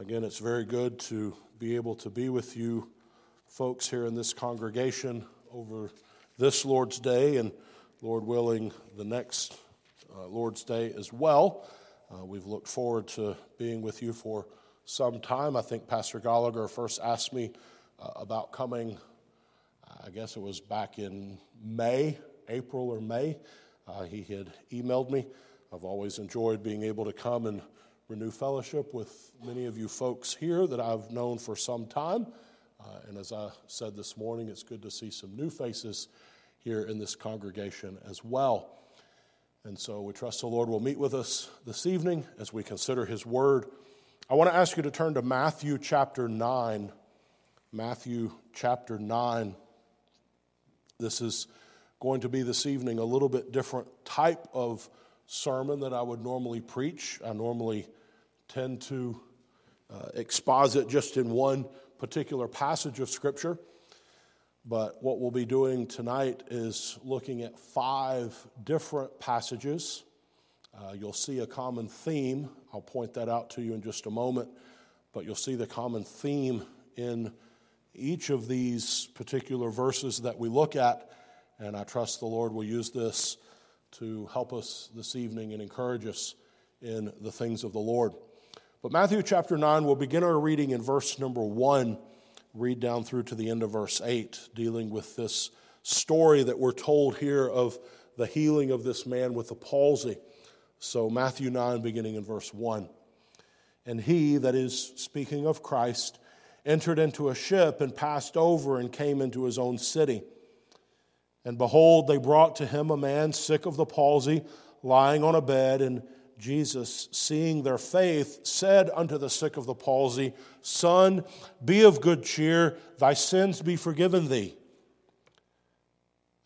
Again, it's very good to be able to be with you folks here in this congregation over this Lord's Day and, Lord willing, the next uh, Lord's Day as well. Uh, we've looked forward to being with you for some time. I think Pastor Gallagher first asked me uh, about coming, I guess it was back in May, April or May. Uh, he had emailed me. I've always enjoyed being able to come and renew fellowship with many of you folks here that I've known for some time. Uh, and as I said this morning, it's good to see some new faces here in this congregation as well. And so we trust the Lord will meet with us this evening as we consider His Word. I want to ask you to turn to Matthew chapter 9. Matthew chapter 9. This is going to be this evening a little bit different type of sermon that I would normally preach. I normally tend to uh, exposit just in one particular passage of Scripture. But what we'll be doing tonight is looking at five different passages. Uh, you'll see a common theme. I'll point that out to you in just a moment. But you'll see the common theme in each of these particular verses that we look at. And I trust the Lord will use this to help us this evening and encourage us in the things of the Lord. But Matthew chapter 9, we'll begin our reading in verse number 1, read down through to the end of verse 8, dealing with this story that we're told here of the healing of this man with the palsy. So, Matthew 9, beginning in verse 1. And he, that is speaking of Christ, entered into a ship and passed over and came into his own city. And behold, they brought to him a man sick of the palsy, lying on a bed, and Jesus, seeing their faith, said unto the sick of the palsy, Son, be of good cheer, thy sins be forgiven thee.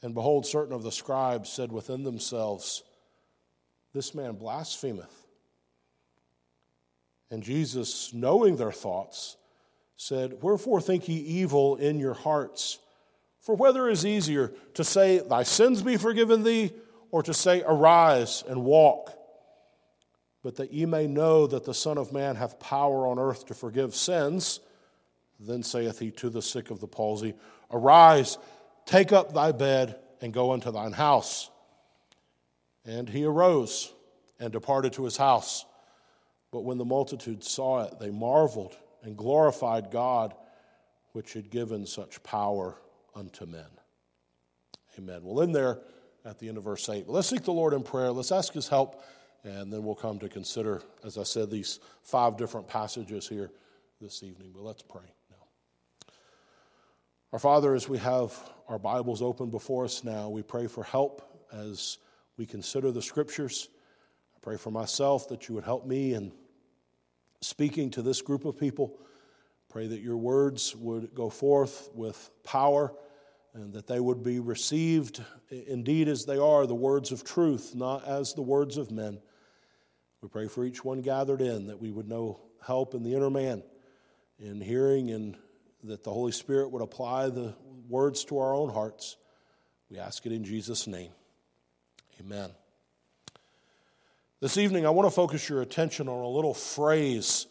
And behold, certain of the scribes said within themselves, This man blasphemeth. And Jesus, knowing their thoughts, said, Wherefore think ye evil in your hearts? For whether is easier to say, Thy sins be forgiven thee, or to say, Arise and walk? But that ye may know that the Son of Man hath power on earth to forgive sins. Then saith he to the sick of the palsy, Arise, take up thy bed, and go unto thine house. And he arose and departed to his house. But when the multitude saw it, they marveled and glorified God, which had given such power unto men. Amen. We'll end there at the end of verse 8. Let's seek the Lord in prayer. Let's ask his help and then we'll come to consider, as I said, these five different passages here this evening. But let's pray now. Our Father, as we have our Bibles open before us now, we pray for help as we consider the Scriptures. I pray for myself that you would help me in speaking to this group of people. Pray that your words would go forth with power and that they would be received indeed as they are, the words of truth, not as the words of men. We pray for each one gathered in that we would know help in the inner man in hearing and that the Holy Spirit would apply the words to our own hearts. We ask it in Jesus' name. Amen. This evening, I want to focus your attention on a little phrase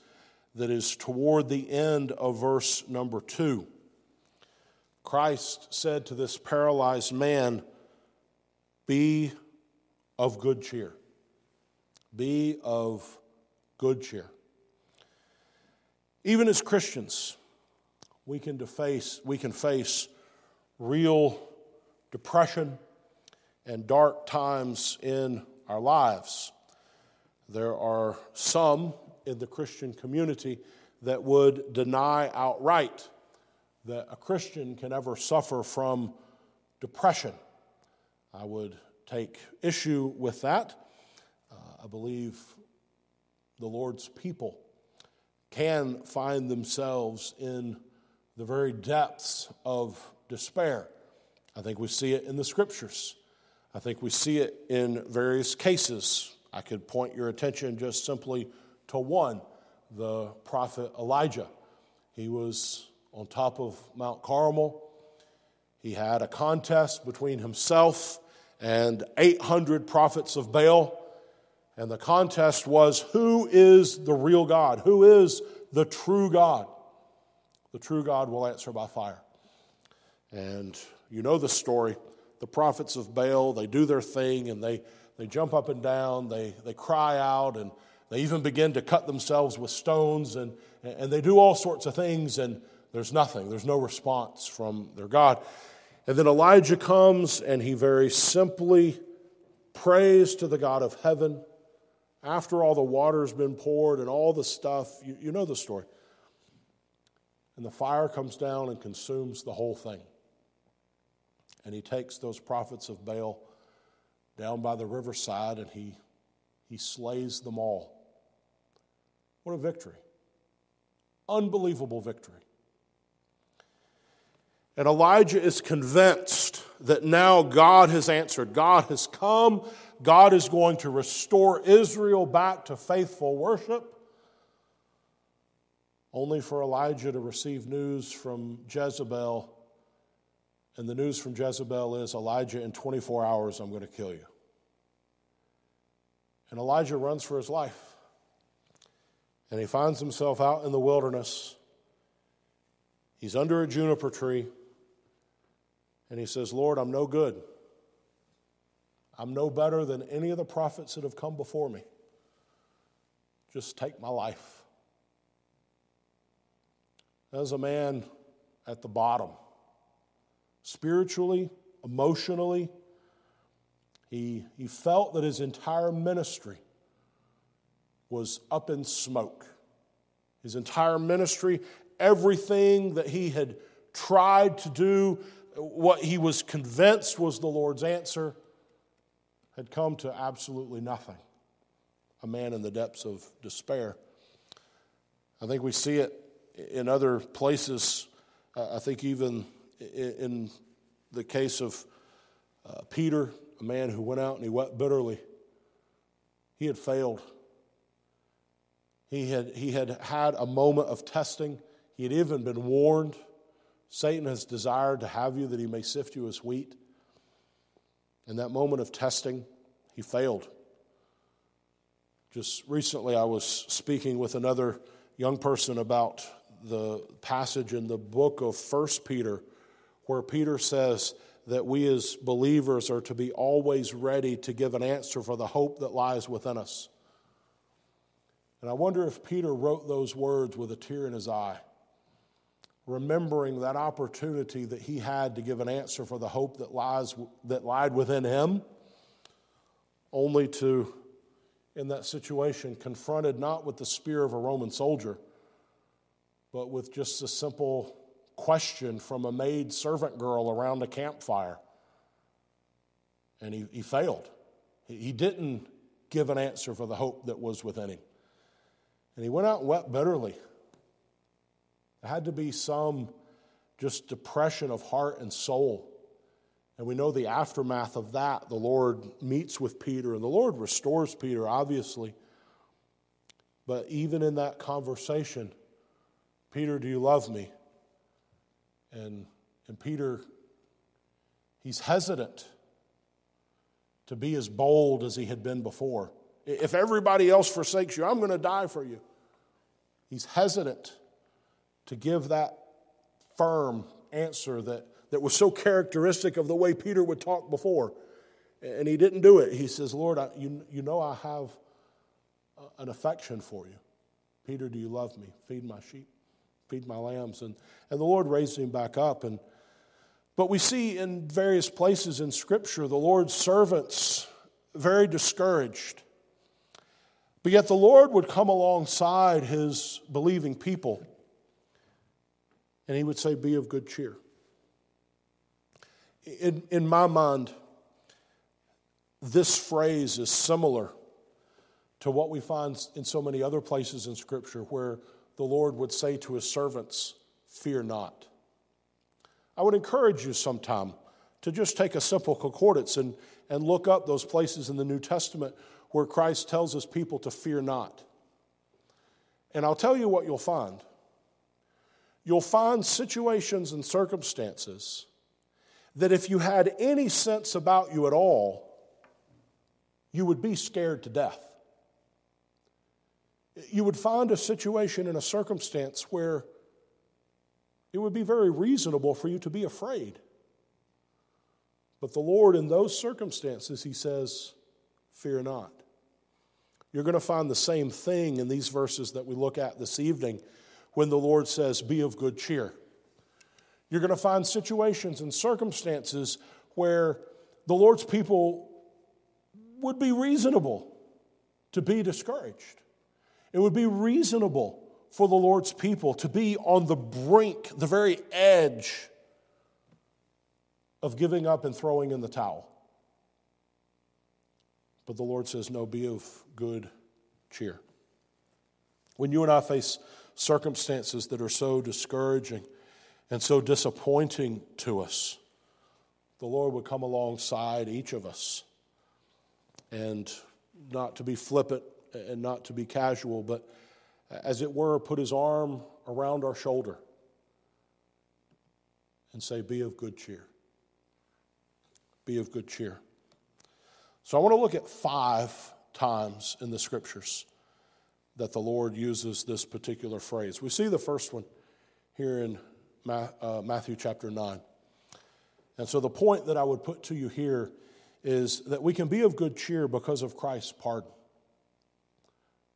that is toward the end of verse number two. Christ said to this paralyzed man, Be of good cheer. Be of good cheer. Even as Christians, we can, deface, we can face real depression and dark times in our lives. There are some in the Christian community that would deny outright that a Christian can ever suffer from depression. I would take issue with that. I believe the Lord's people can find themselves in the very depths of despair. I think we see it in the scriptures. I think we see it in various cases. I could point your attention just simply to one the prophet Elijah. He was on top of Mount Carmel. He had a contest between himself and 800 prophets of Baal. And the contest was who is the real God? Who is the true God, the true God will answer by fire. And you know the story. The prophets of Baal, they do their thing and they, they jump up and down, they, they cry out, and they even begin to cut themselves with stones, and, and they do all sorts of things, and there's nothing. There's no response from their God. And then Elijah comes and he very simply prays to the God of heaven after all the water's been poured and all the stuff. You, you know the story. And the fire comes down and consumes the whole thing. And he takes those prophets of Baal down by the riverside and he, he slays them all. What a victory! Unbelievable victory. And Elijah is convinced that now God has answered. God has come. God is going to restore Israel back to faithful worship. Only for Elijah to receive news from Jezebel. And the news from Jezebel is Elijah, in 24 hours, I'm going to kill you. And Elijah runs for his life. And he finds himself out in the wilderness. He's under a juniper tree. And he says, Lord, I'm no good. I'm no better than any of the prophets that have come before me. Just take my life. As a man at the bottom, spiritually, emotionally, he, he felt that his entire ministry was up in smoke. His entire ministry, everything that he had tried to do what he was convinced was the Lord's answer had come to absolutely nothing. A man in the depths of despair. I think we see it in other places. Uh, I think even in the case of uh, Peter, a man who went out and he wept bitterly, he had failed. He had, he had had a moment of testing. He had even been warned Satan has desired to have you that he may sift you as wheat. In that moment of testing, he failed. Just recently, I was speaking with another young person about the passage in the book of First Peter, where Peter says that we as believers are to be always ready to give an answer for the hope that lies within us. And I wonder if Peter wrote those words with a tear in his eye remembering that opportunity that he had to give an answer for the hope that lies that lied within him only to in that situation confronted not with the spear of a roman soldier but with just a simple question from a maid servant girl around a campfire. And he, he failed. He didn't give an answer for the hope that was within him. And he went out and wept bitterly there had to be some just depression of heart and soul. And we know the aftermath of that. The Lord meets with Peter, and the Lord restores Peter, obviously. But even in that conversation, Peter, do you love me? And, and Peter, he's hesitant to be as bold as he had been before. If everybody else forsakes you, I'm going to die for you. He's hesitant to give that firm answer that, that was so characteristic of the way Peter would talk before. And he didn't do it. He says, Lord, I, you, you know I have an affection for you. Peter, do you love me? Feed my sheep, feed my lambs. And, and the Lord raised him back up. And, but we see in various places in Scripture the Lord's servants very discouraged. But yet the Lord would come alongside his believing people and he would say, Be of good cheer. In, in my mind, this phrase is similar to what we find in so many other places in Scripture where the Lord would say to his servants, Fear not. I would encourage you sometime to just take a simple concordance and, and look up those places in the New Testament where Christ tells his people to fear not. And I'll tell you what you'll find you'll find situations and circumstances that if you had any sense about you at all, you would be scared to death. you would find a situation and a circumstance where it would be very reasonable for you to be afraid. But the Lord, in those circumstances, He says, Fear not. You're going to find the same thing in these verses that we look at this evening when the Lord says, Be of good cheer. You're going to find situations and circumstances where the Lord's people would be reasonable to be discouraged. It would be reasonable for the Lord's people to be on the brink, the very edge of giving up and throwing in the towel. But the Lord says, No, be of good cheer. When you and I face circumstances that are so discouraging and so disappointing to us, the Lord would come alongside each of us and not to be flippant and not to be casual, but as it were, put his arm around our shoulder and say, Be of good cheer. Be of good cheer. So I want to look at five times in the scriptures that the Lord uses this particular phrase. We see the first one here in uh, Matthew chapter 9. And so the point that I would put to you here is that we can be of good cheer because of Christ's pardon.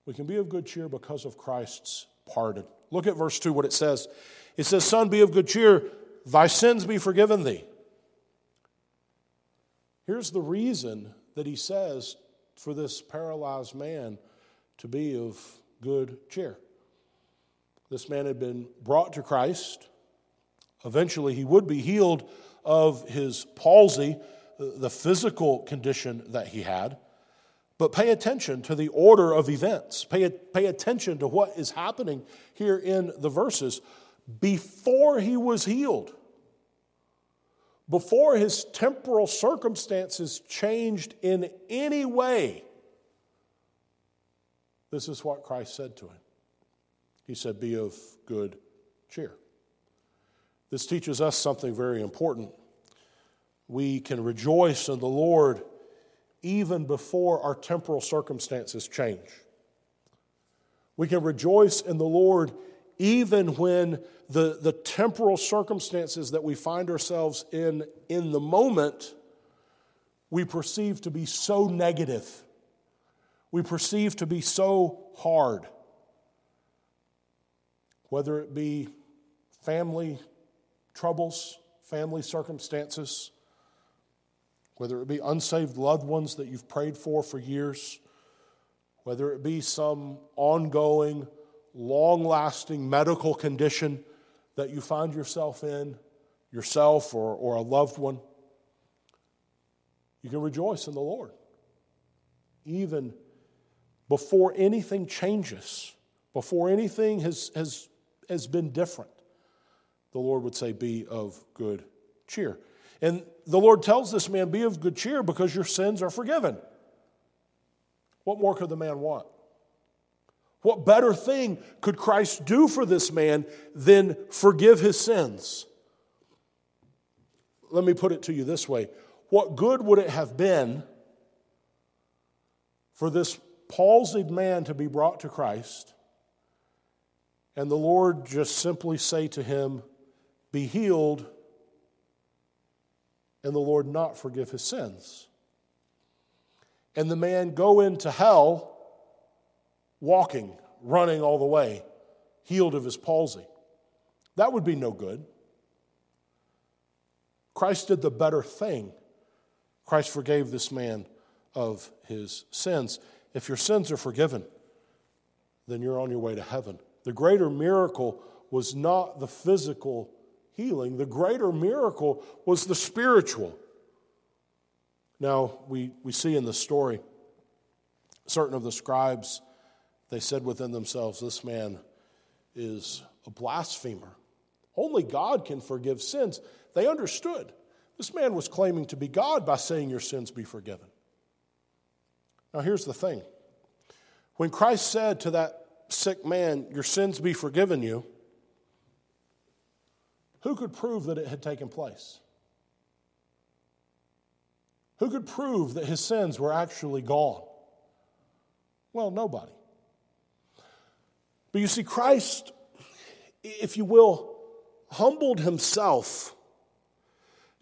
We can be of good cheer because of Christ's pardon. Look at verse 2, what it says. It says, Son, be of good cheer, thy sins be forgiven thee. Here's the reason that he says for this paralyzed man to be of good cheer. This man had been brought to Christ. Eventually, he would be healed of his palsy, uh, the physical condition that he had. But pay attention to the order of events. Pay, pay attention to what is happening here in the verses. Before he was healed, before his temporal circumstances changed in any way, this is what Christ said to him. He said, Be of good cheer. This teaches us something very important. We can rejoice in the Lord even before our temporal circumstances change. We can rejoice in the Lord even when the, the temporal circumstances that we find ourselves in in the moment we perceive to be so negative, we perceive to be so hard. Whether it be family troubles, family circumstances, whether it be unsaved loved ones that you've prayed for for years, whether it be some ongoing, long lasting medical condition that you find yourself in, yourself or, or a loved one, you can rejoice in the Lord. Even before anything changes, before anything has, has, has been different, the Lord would say, Be of good cheer. And the Lord tells this man, Be of good cheer because your sins are forgiven. What more could the man want? What better thing could Christ do for this man than forgive his sins? Let me put it to you this way What good would it have been for this palsied man to be brought to Christ and the Lord just simply say to him, Be healed and the Lord not forgive his sins. And the man go into hell walking, running all the way, healed of his palsy. That would be no good. Christ did the better thing. Christ forgave this man of his sins. If your sins are forgiven, then you're on your way to heaven. The greater miracle was not the physical healing. The greater miracle was the spiritual. Now, we, we see in the story, certain of the scribes, they said within themselves, This man is a blasphemer. Only God can forgive sins. They understood. This man was claiming to be God by saying, Your sins be forgiven. Now, here's the thing when Christ said to that sick man, Your sins be forgiven you, who could prove that it had taken place? Who could prove that his sins were actually gone? Well, nobody. But you see, Christ, if you will, humbled himself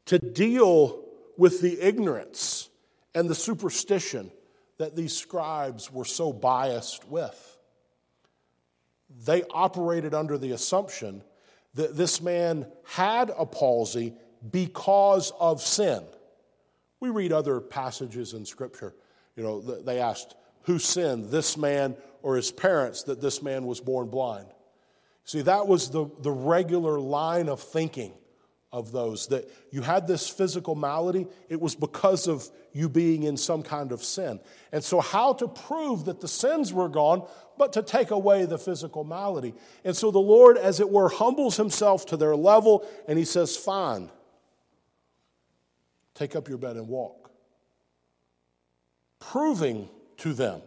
to deal with the ignorance and the superstition that these scribes were so biased with. They operated under the assumption that this man had a palsy because of sin. We read other passages in Scripture. You know, they asked, Who sinned, this man or his parents, that this man was born blind? See, that was the, the regular line of thinking of those that you had this physical malady, it was because of you being in some kind of sin. And so, how to prove that the sins were gone, but to take away the physical malady. And so, the Lord, as it were, humbles himself to their level and he says, Fine, take up your bed and walk. Proving to them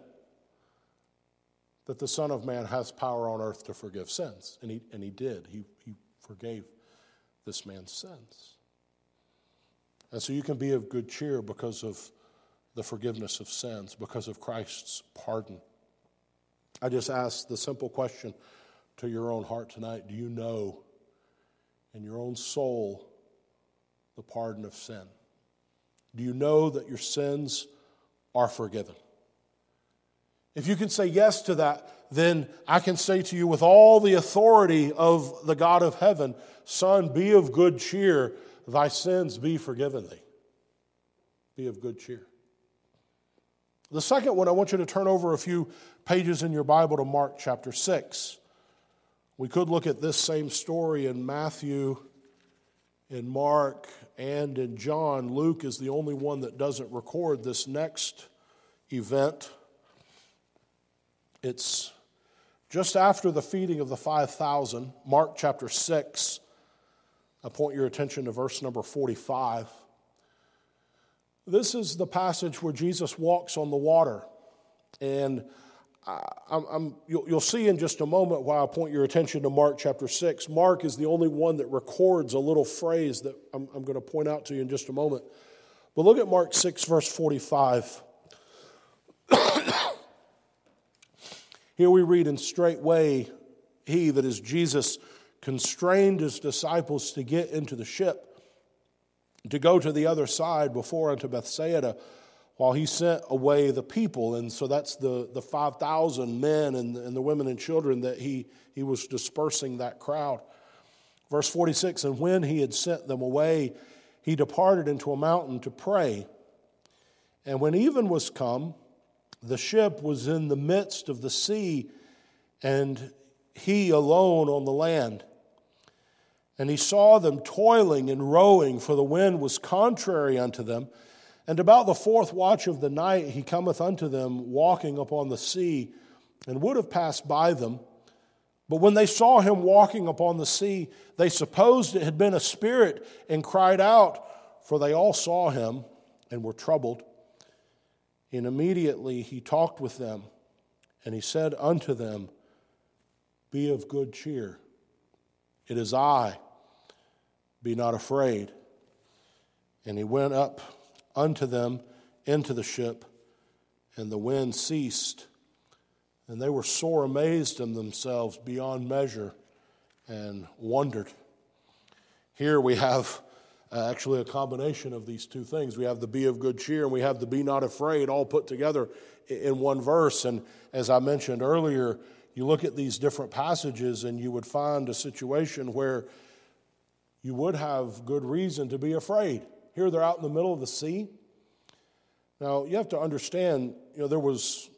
that the Son of Man has power on earth to forgive sins. And he, and he did, he, he forgave this man's sins. And so you can be of good cheer because of the forgiveness of sins, because of Christ's pardon. I just ask the simple question to your own heart tonight Do you know in your own soul the pardon of sin? Do you know that your sins are forgiven? If you can say yes to that, then I can say to you with all the authority of the God of heaven, Son, be of good cheer, thy sins be forgiven thee. Be of good cheer. The second one, I want you to turn over a few pages in your Bible to Mark chapter 6. We could look at this same story in Matthew, in Mark, and in John. Luke is the only one that doesn't record this next event. It's just after the feeding of the 5,000, Mark chapter 6. I point your attention to verse number 45. This is the passage where Jesus walks on the water. And I'm, I'm, you'll, see in just a moment why I point your attention to Mark chapter 6. Mark is the only one that records a little phrase that I'm, I'm going to point out to you in just a moment. But look at Mark 6, verse 45. Here we read, in straightway he, that is Jesus, constrained his disciples to get into the ship, to go to the other side before unto Bethsaida, while he sent away the people. And so that's the, the 5,000 men and, and the women and children that he, he was dispersing that crowd. Verse 46 And when he had sent them away, he departed into a mountain to pray. And when even was come, the ship was in the midst of the sea, and he alone on the land. And he saw them toiling and rowing, for the wind was contrary unto them. And about the fourth watch of the night he cometh unto them, walking upon the sea, and would have passed by them. But when they saw him walking upon the sea, they supposed it had been a spirit, and cried out, for they all saw him and were troubled. And immediately he talked with them, and he said unto them, Be of good cheer. It is I. Be not afraid. And he went up unto them into the ship, and the wind ceased. And they were sore amazed in themselves beyond measure and wondered. Here we have uh, actually a combination of these two things. We have the be of good cheer and we have the be not afraid all put together in one verse. And as I mentioned earlier, you look at these different passages and you would find a situation where you would have good reason to be afraid. Here they're out in the middle of the sea. Now, you have to understand, you know, there was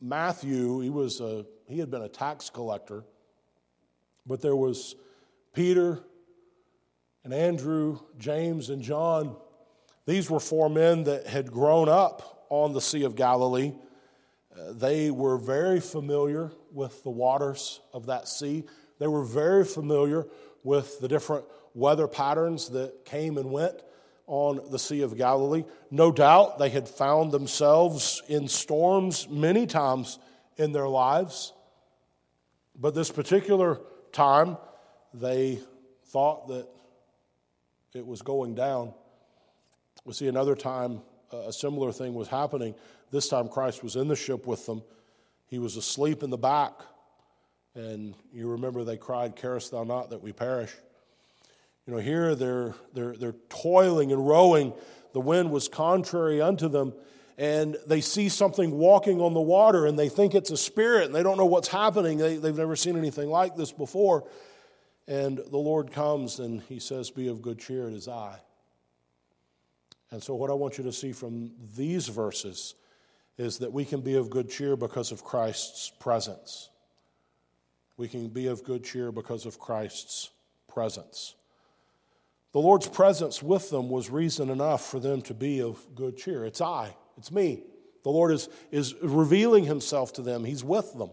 Matthew, he was a, he had been a tax collector, but there was Peter, and Andrew, James, and John, these were four men that had grown up on the Sea of Galilee. Uh, they were very familiar with the waters of that sea. They were very familiar with the different weather patterns that came and went on the Sea of Galilee. No doubt they had found themselves in storms many times in their lives. But this particular time, they thought that it was going down. We see another time uh, a similar thing was happening. This time Christ was in the ship with them. he was asleep in the back. And you remember they cried, Carest thou not that we perish? You know, here they're, they're, they're toiling and rowing. The wind was contrary unto them, and they see something walking on the water, and they think it's a spirit, and they don't know what's happening. They, they've never seen anything like this before. And the Lord comes and he says, Be of good cheer, it is I. And so, what I want you to see from these verses is that we can be of good cheer because of Christ's presence. We can be of good cheer because of Christ's presence. The Lord's presence with them was reason enough for them to be of good cheer. It's I, it's me. The Lord is, is revealing himself to them, He's with them.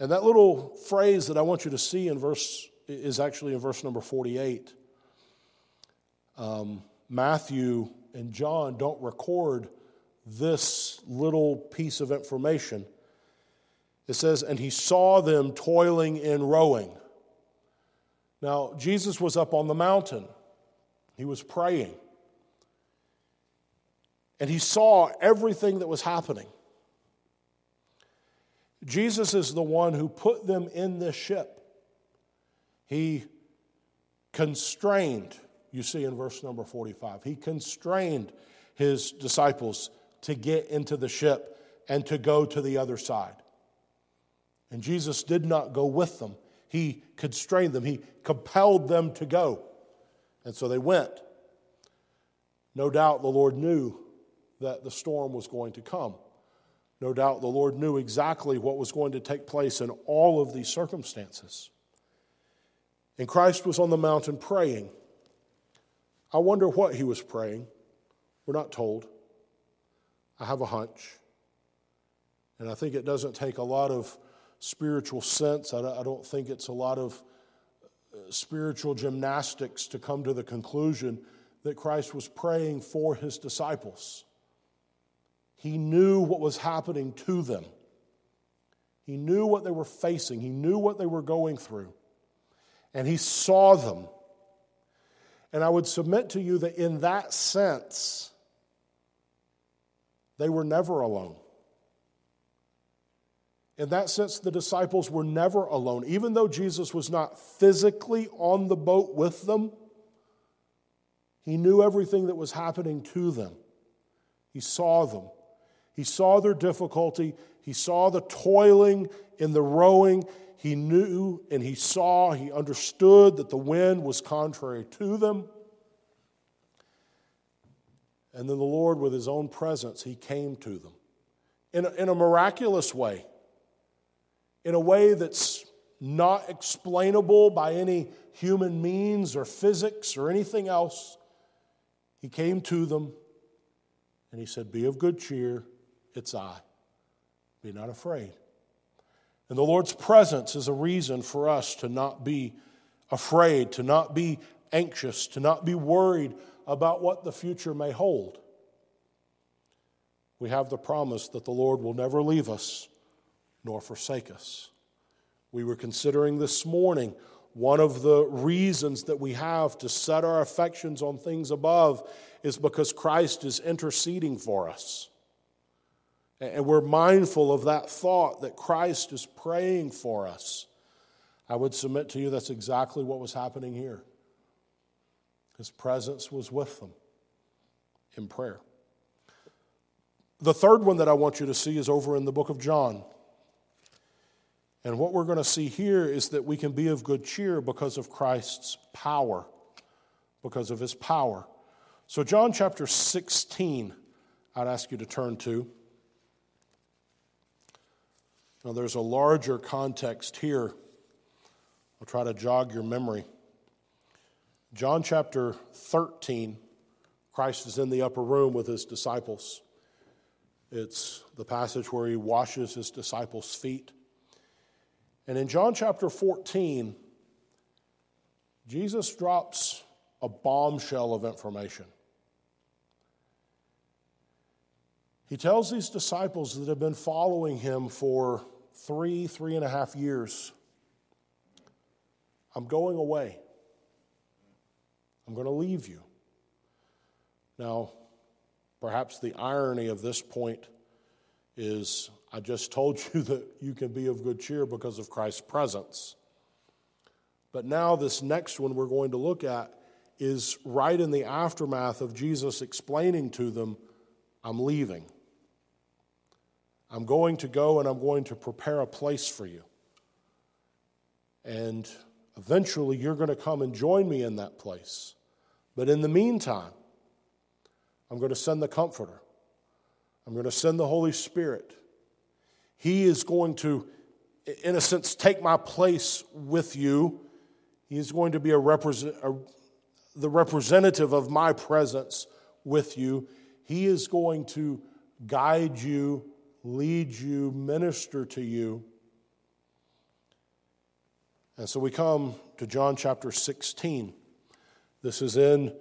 And that little phrase that I want you to see in verse is actually in verse number 48. Um, Matthew and John don't record this little piece of information. It says, and he saw them toiling in rowing. Now, Jesus was up on the mountain, he was praying, and he saw everything that was happening. Jesus is the one who put them in this ship. He constrained, you see in verse number 45, he constrained his disciples to get into the ship and to go to the other side. And Jesus did not go with them. He constrained them, He compelled them to go. And so they went. No doubt the Lord knew that the storm was going to come. No doubt the Lord knew exactly what was going to take place in all of these circumstances. And Christ was on the mountain praying. I wonder what he was praying. We're not told. I have a hunch. And I think it doesn't take a lot of spiritual sense. I don't think it's a lot of uh, spiritual gymnastics to come to the conclusion that Christ was praying for his disciples. He knew what was happening to them. He knew what they were facing. He knew what they were going through. And he saw them. And I would submit to you that in that sense, they were never alone. In that sense, the disciples were never alone. Even though Jesus was not physically on the boat with them, he knew everything that was happening to them. He saw them. He saw their difficulty. He saw the toiling in the rowing. He knew and he saw, he understood that the wind was contrary to them. And then the Lord, with his own presence, he came to them in a, in a miraculous way, in a way that's not explainable by any human means or physics or anything else. He came to them and he said, Be of good cheer, it's I. Be not afraid. And the Lord's presence is a reason for us to not be afraid, to not be anxious, to not be worried about what the future may hold. We have the promise that the Lord will never leave us nor forsake us. We were considering this morning one of the reasons that we have to set our affections on things above is because Christ is interceding for us. And we're mindful of that thought that Christ is praying for us. I would submit to you that's exactly what was happening here. His presence was with them in prayer. The third one that I want you to see is over in the book of John. And what we're going to see here is that we can be of good cheer because of Christ's power, because of his power. So, John chapter 16, I'd ask you to turn to. Now, there's a larger context here. I'll try to jog your memory. John chapter 13, Christ is in the upper room with his disciples. It's the passage where he washes his disciples' feet. And in John chapter 14, Jesus drops a bombshell of information. He tells these disciples that have been following him for three, three and a half years I'm going away. I'm going to leave you. Now, perhaps the irony of this point is I just told you that you can be of good cheer because of Christ's presence. But now, this next one we're going to look at is right in the aftermath of Jesus explaining to them, I'm leaving. I'm going to go and I'm going to prepare a place for you. And eventually you're going to come and join me in that place. But in the meantime, I'm going to send the Comforter. I'm going to send the Holy Spirit. He is going to, in a sense, take my place with you. He's going to be a, represent, a the representative of my presence with you. He is going to guide you, lead you, minister to you. And so we come to John chapter 16. This is in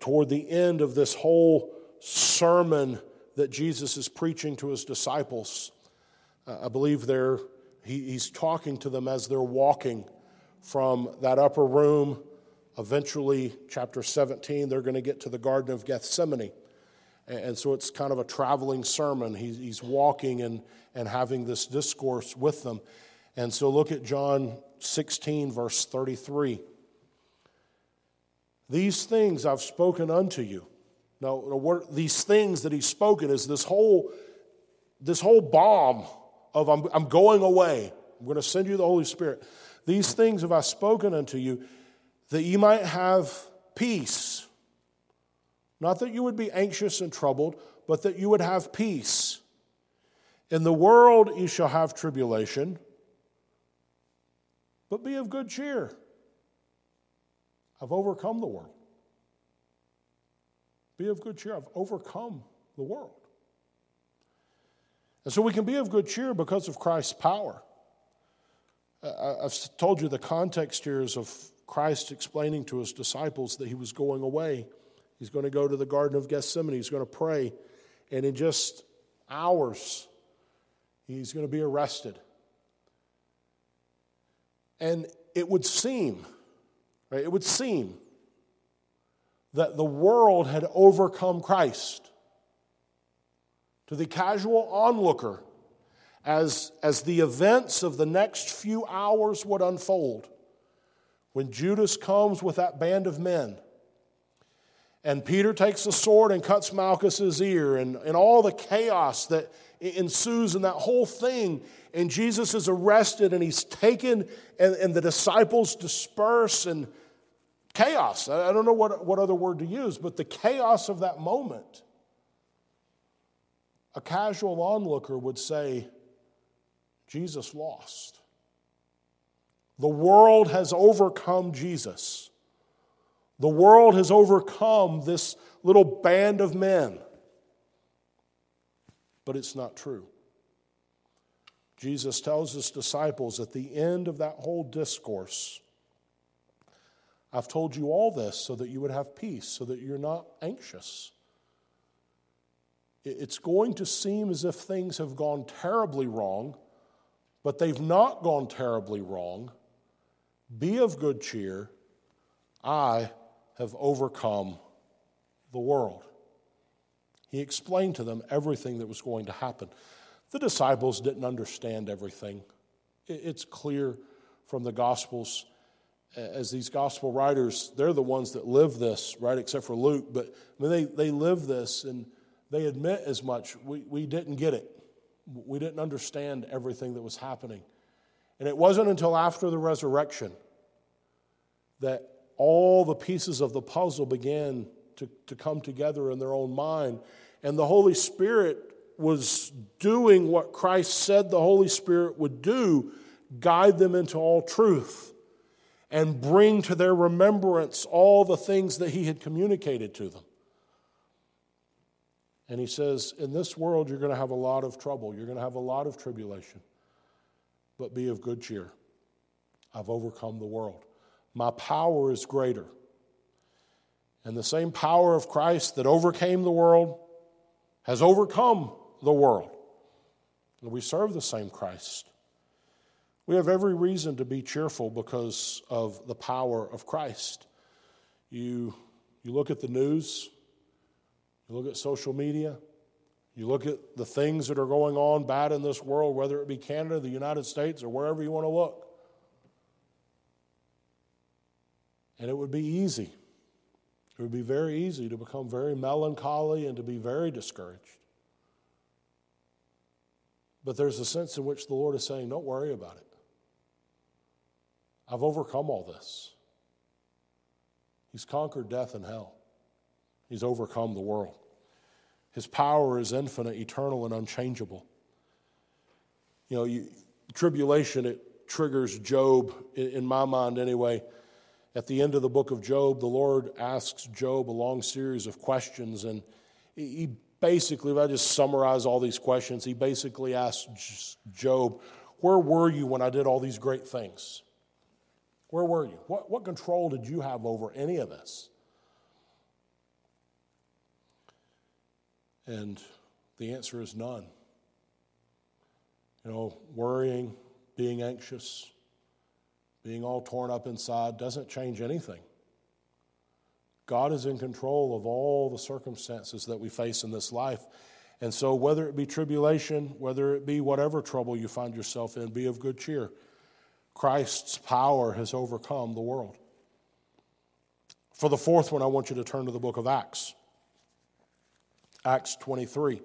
toward the end of this whole sermon that Jesus is preaching to his disciples. Uh, I believe they're, he, he's talking to them as they're walking from that upper room. Eventually, chapter 17, they're going to get to the Garden of Gethsemane. And, so it's kind of a traveling sermon. He's, he's walking and, and having this discourse with them. And so look at John 16, verse 33. These things I've spoken unto you. Now, what, these things that he's spoken is this whole, this whole bomb of I'm, I'm going away. I'm going to send you the Holy Spirit. These things have I spoken unto you that ye might have peace. Not that you would be anxious and troubled, but that you would have peace. In the world you shall have tribulation, but be of good cheer. I've overcome the world. Be of good cheer. I've overcome the world. And so we can be of good cheer because of Christ's power. I've told you the context here is of Christ explaining to his disciples that he was going away. He's going to go to the Garden of Gethsemane. He's going to pray. And in just hours, he's going to be arrested. And it would seem Right? It would seem that the world had overcome Christ. To the casual onlooker, as, as the events of the next few hours would unfold, when Judas comes with that band of men, and Peter takes the sword and cuts Malchus's ear, and, and all the chaos that ensues in that whole thing, and Jesus is arrested and he's taken, and, and the disciples disperse, and chaos. I don't know what, what other word to use, but the chaos of that moment. A casual onlooker would say, Jesus lost. The world has overcome Jesus. The world has overcome this little band of men. But it's not true. Jesus tells his disciples at the end of that whole discourse I've told you all this so that you would have peace, so that you're not anxious. It's going to seem as if things have gone terribly wrong, but they've not gone terribly wrong. Be of good cheer. I have overcome the world. He explained to them everything that was going to happen. The disciples didn't understand everything. It's clear from the Gospels as these gospel writers, they're the ones that live this, right? Except for Luke, but I mean, they, they live this and they admit as much. We, we didn't get it, we didn't understand everything that was happening. And it wasn't until after the resurrection that all the pieces of the puzzle began to, to come together in their own mind. And the Holy Spirit was doing what Christ said the Holy Spirit would do guide them into all truth and bring to their remembrance all the things that he had communicated to them. And he says, In this world, you're going to have a lot of trouble. You're going to have a lot of tribulation. But be of good cheer. I've overcome the world. My power is greater. And the same power of Christ that overcame the world has overcome the world. And we serve the same Christ. We have every reason to be cheerful because of the power of Christ. You, you look at the news, you look at social media, You look at the things that are going on bad in this world, whether it be Canada, the United States, or wherever you want to look. And it would be easy. It would be very easy to become very melancholy and to be very discouraged. But there's a sense in which the Lord is saying, Don't worry about it. I've overcome all this. He's conquered death and hell, He's overcome the world. His power is infinite, eternal, and unchangeable. You know, you, tribulation, it triggers Job, in, in my mind anyway. At the end of the book of Job, the Lord asks Job a long series of questions, and he basically, if I just summarize all these questions, he basically asks Job, Where were you when I did all these great things? Where were you? What, what control did you have over any of this? And the answer is none. You know, worrying, being anxious, being all torn up inside doesn't change anything. God is in control of all the circumstances that we face in this life. And so, whether it be tribulation, whether it be whatever trouble you find yourself in, be of good cheer. Christ's power has overcome the world. For the fourth one, I want you to turn to the book of Acts. Acts 23.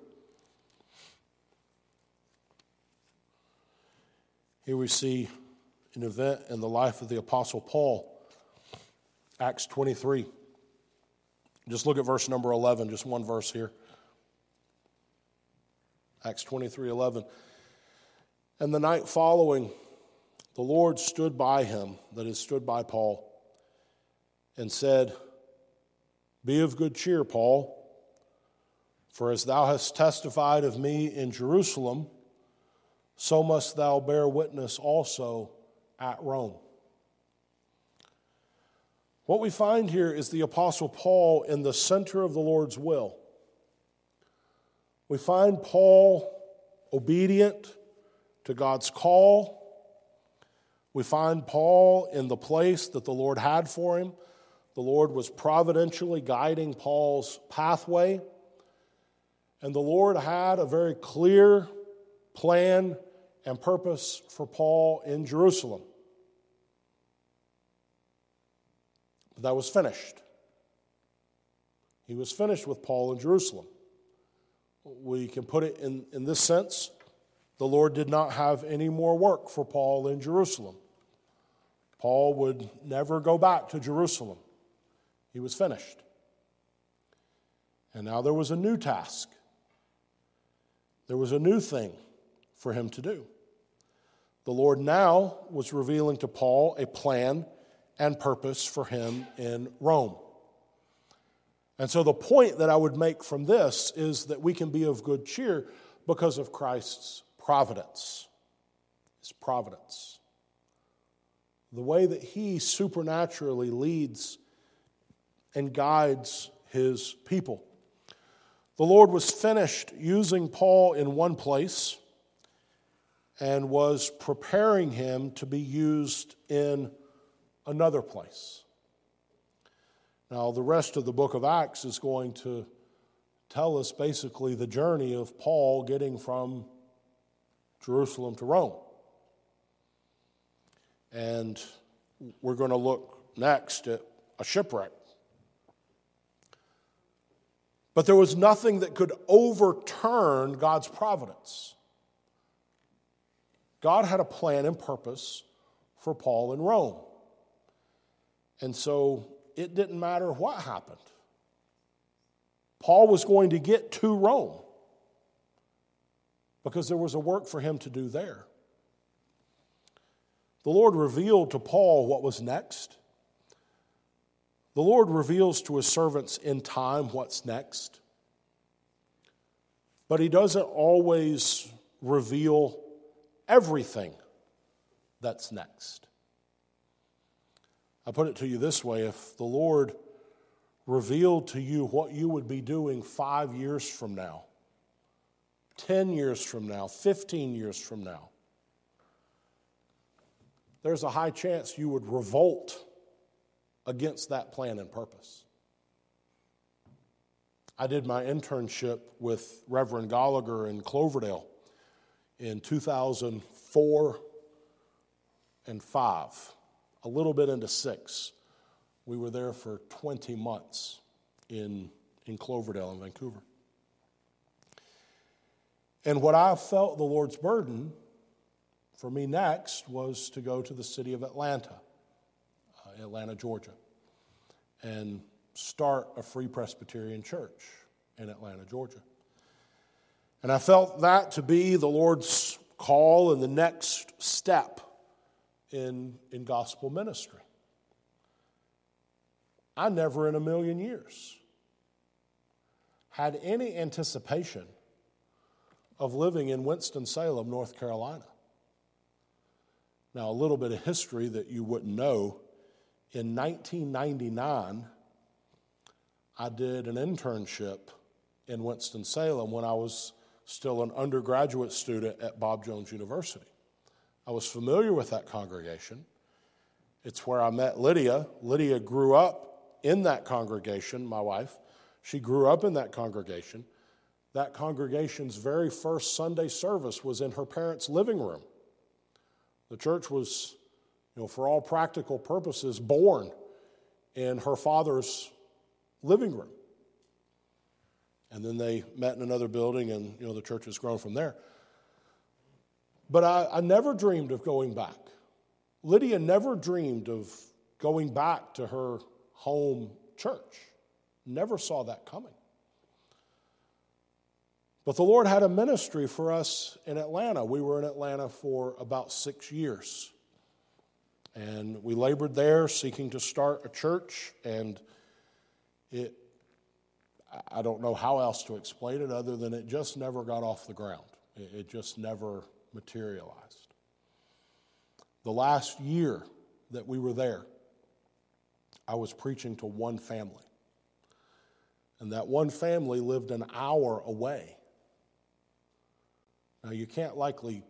Here we see an event in the life of the Apostle Paul. Acts 23. Just look at verse number 11, just one verse here. Acts 23 11. And the night following, the Lord stood by him, that is, stood by Paul, and said, Be of good cheer, Paul. For as thou hast testified of me in Jerusalem, so must thou bear witness also at Rome. What we find here is the Apostle Paul in the center of the Lord's will. We find Paul obedient to God's call. We find Paul in the place that the Lord had for him. The Lord was providentially guiding Paul's pathway. And the Lord had a very clear plan and purpose for Paul in Jerusalem. That was finished. He was finished with Paul in Jerusalem. We can put it in, in this sense the Lord did not have any more work for Paul in Jerusalem. Paul would never go back to Jerusalem, he was finished. And now there was a new task there was a new thing for him to do. The Lord now was revealing to Paul a plan and purpose for him in Rome. And so, the point that I would make from this is that we can be of good cheer because of Christ's providence. His providence. The way that he supernaturally leads and guides his people. The Lord was finished using Paul in one place and was preparing him to be used in another place. Now, the rest of the book of Acts is going to tell us basically the journey of Paul getting from Jerusalem to Rome. And we're going to look next at a shipwreck. But there was nothing that could overturn God's providence. God had a plan and purpose for Paul in Rome. And so it didn't matter what happened. Paul was going to get to Rome because there was a work for him to do there. The Lord revealed to Paul what was next. The Lord reveals to his servants in time what's next, but he doesn't always reveal everything that's next. I put it to you this way if the Lord revealed to you what you would be doing five years from now, 10 years from now, 15 years from now, there's a high chance you would revolt against that plan and purpose. I did my internship with Reverend Gallagher in Cloverdale in 2004 and 5, a little bit into 6. We were there for 20 months in, in Cloverdale in Vancouver. And what I felt the Lord's burden for me next was to go to the city of Atlanta, uh, Atlanta, Georgia, and start a Free Presbyterian church in Atlanta, Georgia. And I felt that to be the Lord's call and the next step in, in gospel ministry. I never in a million years had any anticipation of living in Winston-Salem, North Carolina. Now, a little bit of history that you wouldn't know. In 1999, I did an internship in Winston-Salem when I was still an undergraduate student at Bob Jones University. I was familiar with that congregation. It's where I met Lydia. Lydia grew up in that congregation, my wife. She grew up in that congregation. That congregation's very first Sunday service was in her parents' living room. The church was, you know, for all practical purposes, born in her father's living room. And then they met in another building, and you know the church has grown from there. But I, I never dreamed of going back. Lydia never dreamed of going back to her home church. Never saw that coming. But the Lord had a ministry for us in Atlanta. We were in Atlanta for about six years. And we labored there seeking to start a church, and it, I don't know how else to explain it other than it just never got off the ground. It just never materialized. The last year that we were there, I was preaching to one family. And that one family lived an hour away now, you can't likely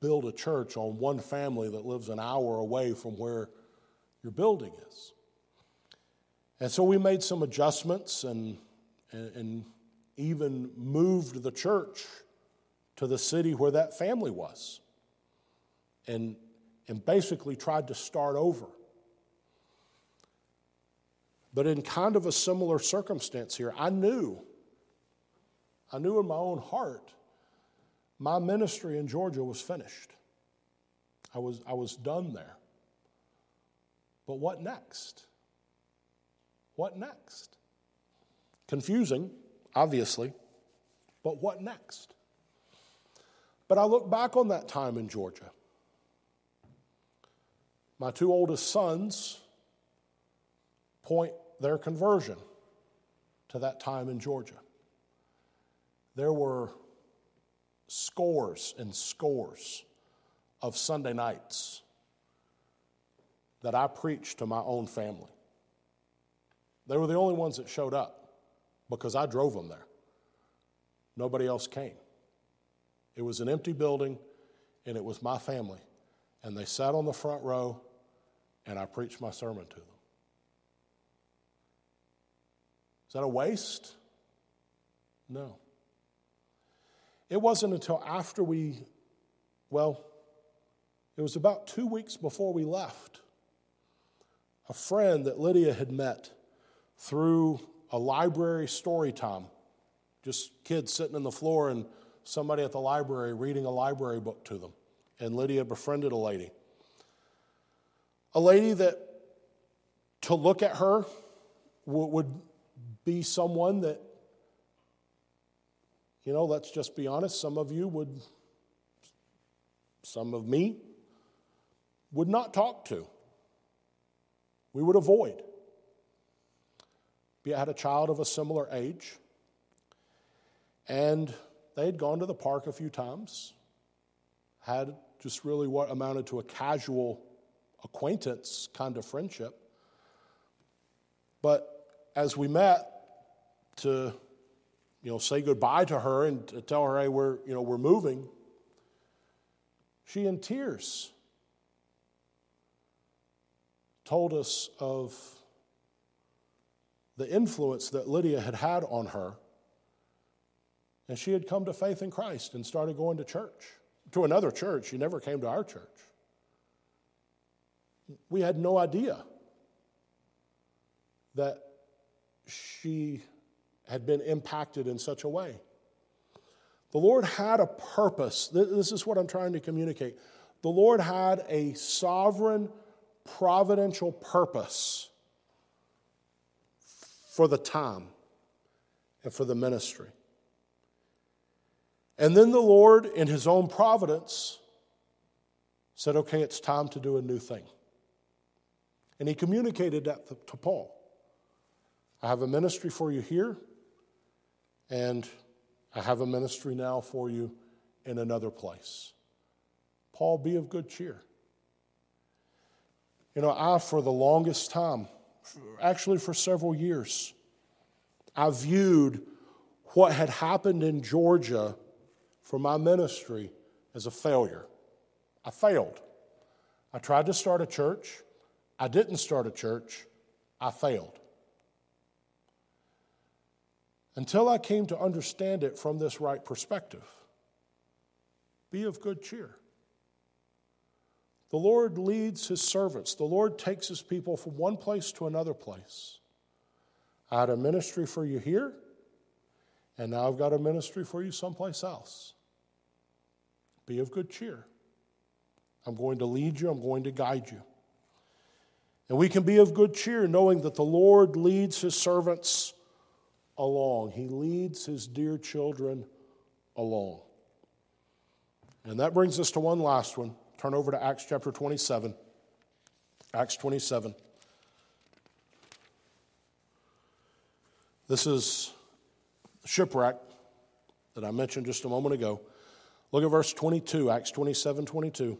build a church on one family that lives an hour away from where your building is. And so we made some adjustments and, and, and even moved the church to the city where that family was and, and basically tried to start over. But in kind of a similar circumstance here, I knew, I knew in my own heart my ministry in Georgia was finished. I was, I was done there. But what next? What next? Confusing, obviously, but what next? But I look back on that time in Georgia. My two oldest sons point their conversion to that time in Georgia. There were scores and scores of Sunday nights that I preached to my own family. They were the only ones that showed up because I drove them there. Nobody else came. It was an empty building and it was my family. And they sat on the front row and I preached my sermon to them. Is that a waste? No. It wasn't until after we, well, it was about two weeks before we left. A friend that Lydia had met through a library story time, just kids sitting on the floor and somebody at the library reading a library book to them. And Lydia befriended a lady. A lady that, to look at her, would be someone that you know, let's just be honest, some of you would, some of me, would not talk to. We would avoid. We had a child of a similar age, and they had gone to the park a few times, had just really what amounted to a casual acquaintance kind of friendship. But as we met to you know, say goodbye to her and to tell her, hey, we're, you know, we're moving, she in tears told us of the influence that Lydia had had on her And she had come to faith in Christ and started going to church, to another church. She never came to our church. We had no idea that she had been impacted in such a way. The Lord had a purpose. This is what I'm trying to communicate. The Lord had a sovereign, providential purpose for the time and for the ministry. And then the Lord, in His own providence, said, okay, it's time to do a new thing. And He communicated that to Paul. I have a ministry for you here, and I have a ministry now for you in another place. Paul, be of good cheer. You know, I, for the longest time, actually for several years, I viewed what had happened in Georgia for my ministry as a failure. I failed. I tried to start a church. I didn't start a church. I failed. Until I came to understand it from this right perspective. Be of good cheer. The Lord leads his servants. The Lord takes his people from one place to another place. I had a ministry for you here, and now I've got a ministry for you someplace else. Be of good cheer. I'm going to lead you, I'm going to guide you. And we can be of good cheer knowing that the Lord leads his servants along, he leads his dear children along. And that brings us to one last one. Turn over to Acts chapter 27. Acts 27. This is shipwreck that I mentioned just a moment ago. Look at verse 22, Acts 27 22.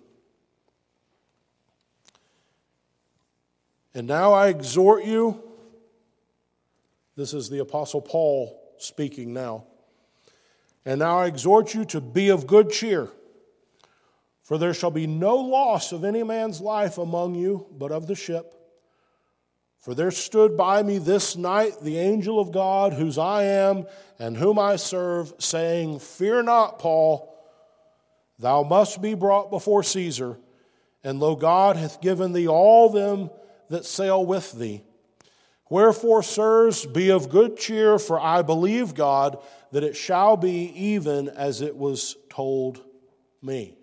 And now I exhort you, this is the Apostle Paul speaking now. And now I exhort you to be of good cheer. For there shall be no loss of any man's life among you, but of the ship. For there stood by me this night the angel of God, whose I am and whom I serve, saying, Fear not, Paul, thou must be brought before Caesar, and lo, God hath given thee all them that sail with thee. Wherefore, sirs, be of good cheer, for I believe God that it shall be even as it was told me.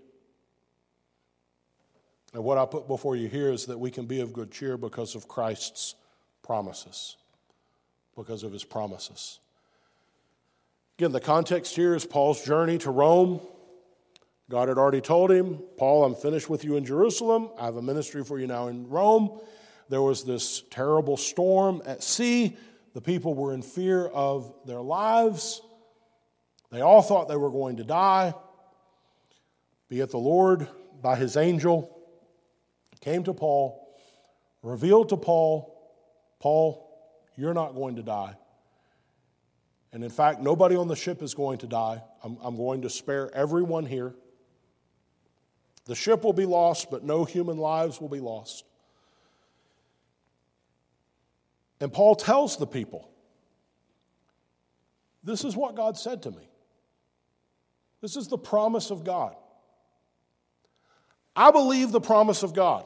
And what I put before you here is that we can be of good cheer because of Christ's promises, because of his promises. Again, the context here is Paul's journey to Rome. God had already told him, Paul, I'm finished with you in Jerusalem. I have a ministry for you now in Rome. There was this terrible storm at sea. The people were in fear of their lives. They all thought they were going to die. Be it the Lord, by his angel, came to Paul, revealed to Paul, Paul, you're not going to die. And in fact, nobody on the ship is going to die. I'm, I'm, going to spare everyone here. The ship will be lost, but no human lives will be lost. And Paul tells the people, This is what God said to me. This is the promise of God. I believe the promise of God.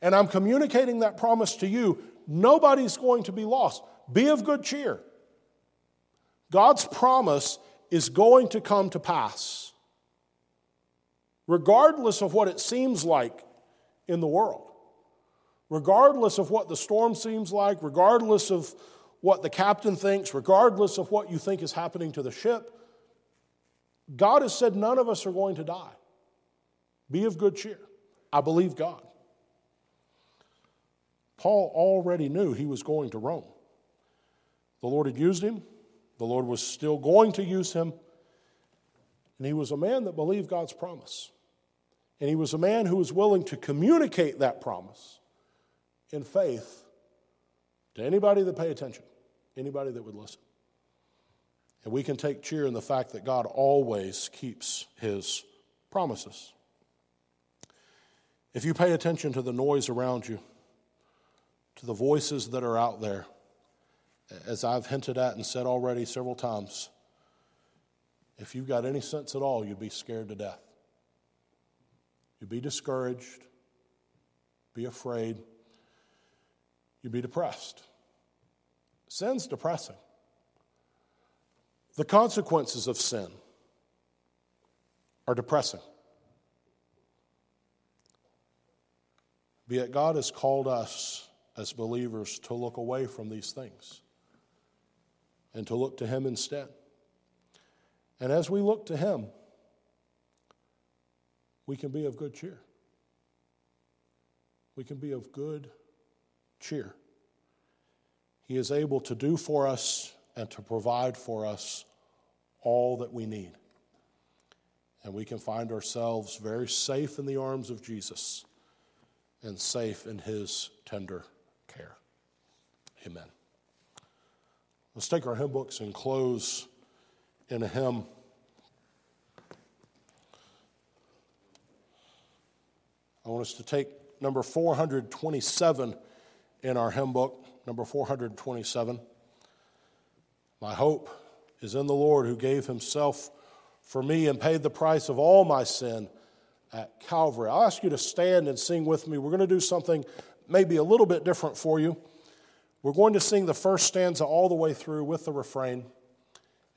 And I'm communicating that promise to you. Nobody's going to be lost. Be of good cheer. God's promise is going to come to pass, regardless of what it seems like in the world, regardless of what the storm seems like, regardless of what the captain thinks, regardless of what you think is happening to the ship. God has said none of us are going to die. Be of good cheer. I believe God. Paul already knew he was going to Rome. The Lord had used him, the Lord was still going to use him, and he was a man that believed God's promise. And he was a man who was willing to communicate that promise in faith to anybody that pay attention, anybody that would listen. And we can take cheer in the fact that God always keeps his promises. If you pay attention to the noise around you, to the voices that are out there, as I've hinted at and said already several times, if you've got any sense at all, you'd be scared to death. You'd be discouraged, be afraid, you'd be depressed. Sin's depressing. The consequences of sin are depressing. Yet, God has called us as believers to look away from these things and to look to Him instead. And as we look to Him, we can be of good cheer. We can be of good cheer. He is able to do for us and to provide for us all that we need. And we can find ourselves very safe in the arms of Jesus and safe in his tender care. Amen. Let's take our hymn books and close in a hymn. I want us to take number 427 in our hymn book, number 427. My hope is in the Lord who gave himself for me and paid the price of all my sin at Calvary. I'll ask you to stand and sing with me. We're going to do something maybe a little bit different for you. We're going to sing the first stanza all the way through with the refrain.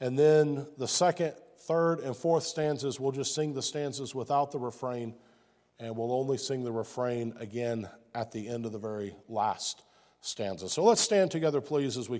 And then the second, third, and fourth stanzas, we'll just sing the stanzas without the refrain. And we'll only sing the refrain again at the end of the very last stanza. So let's stand together, please, as we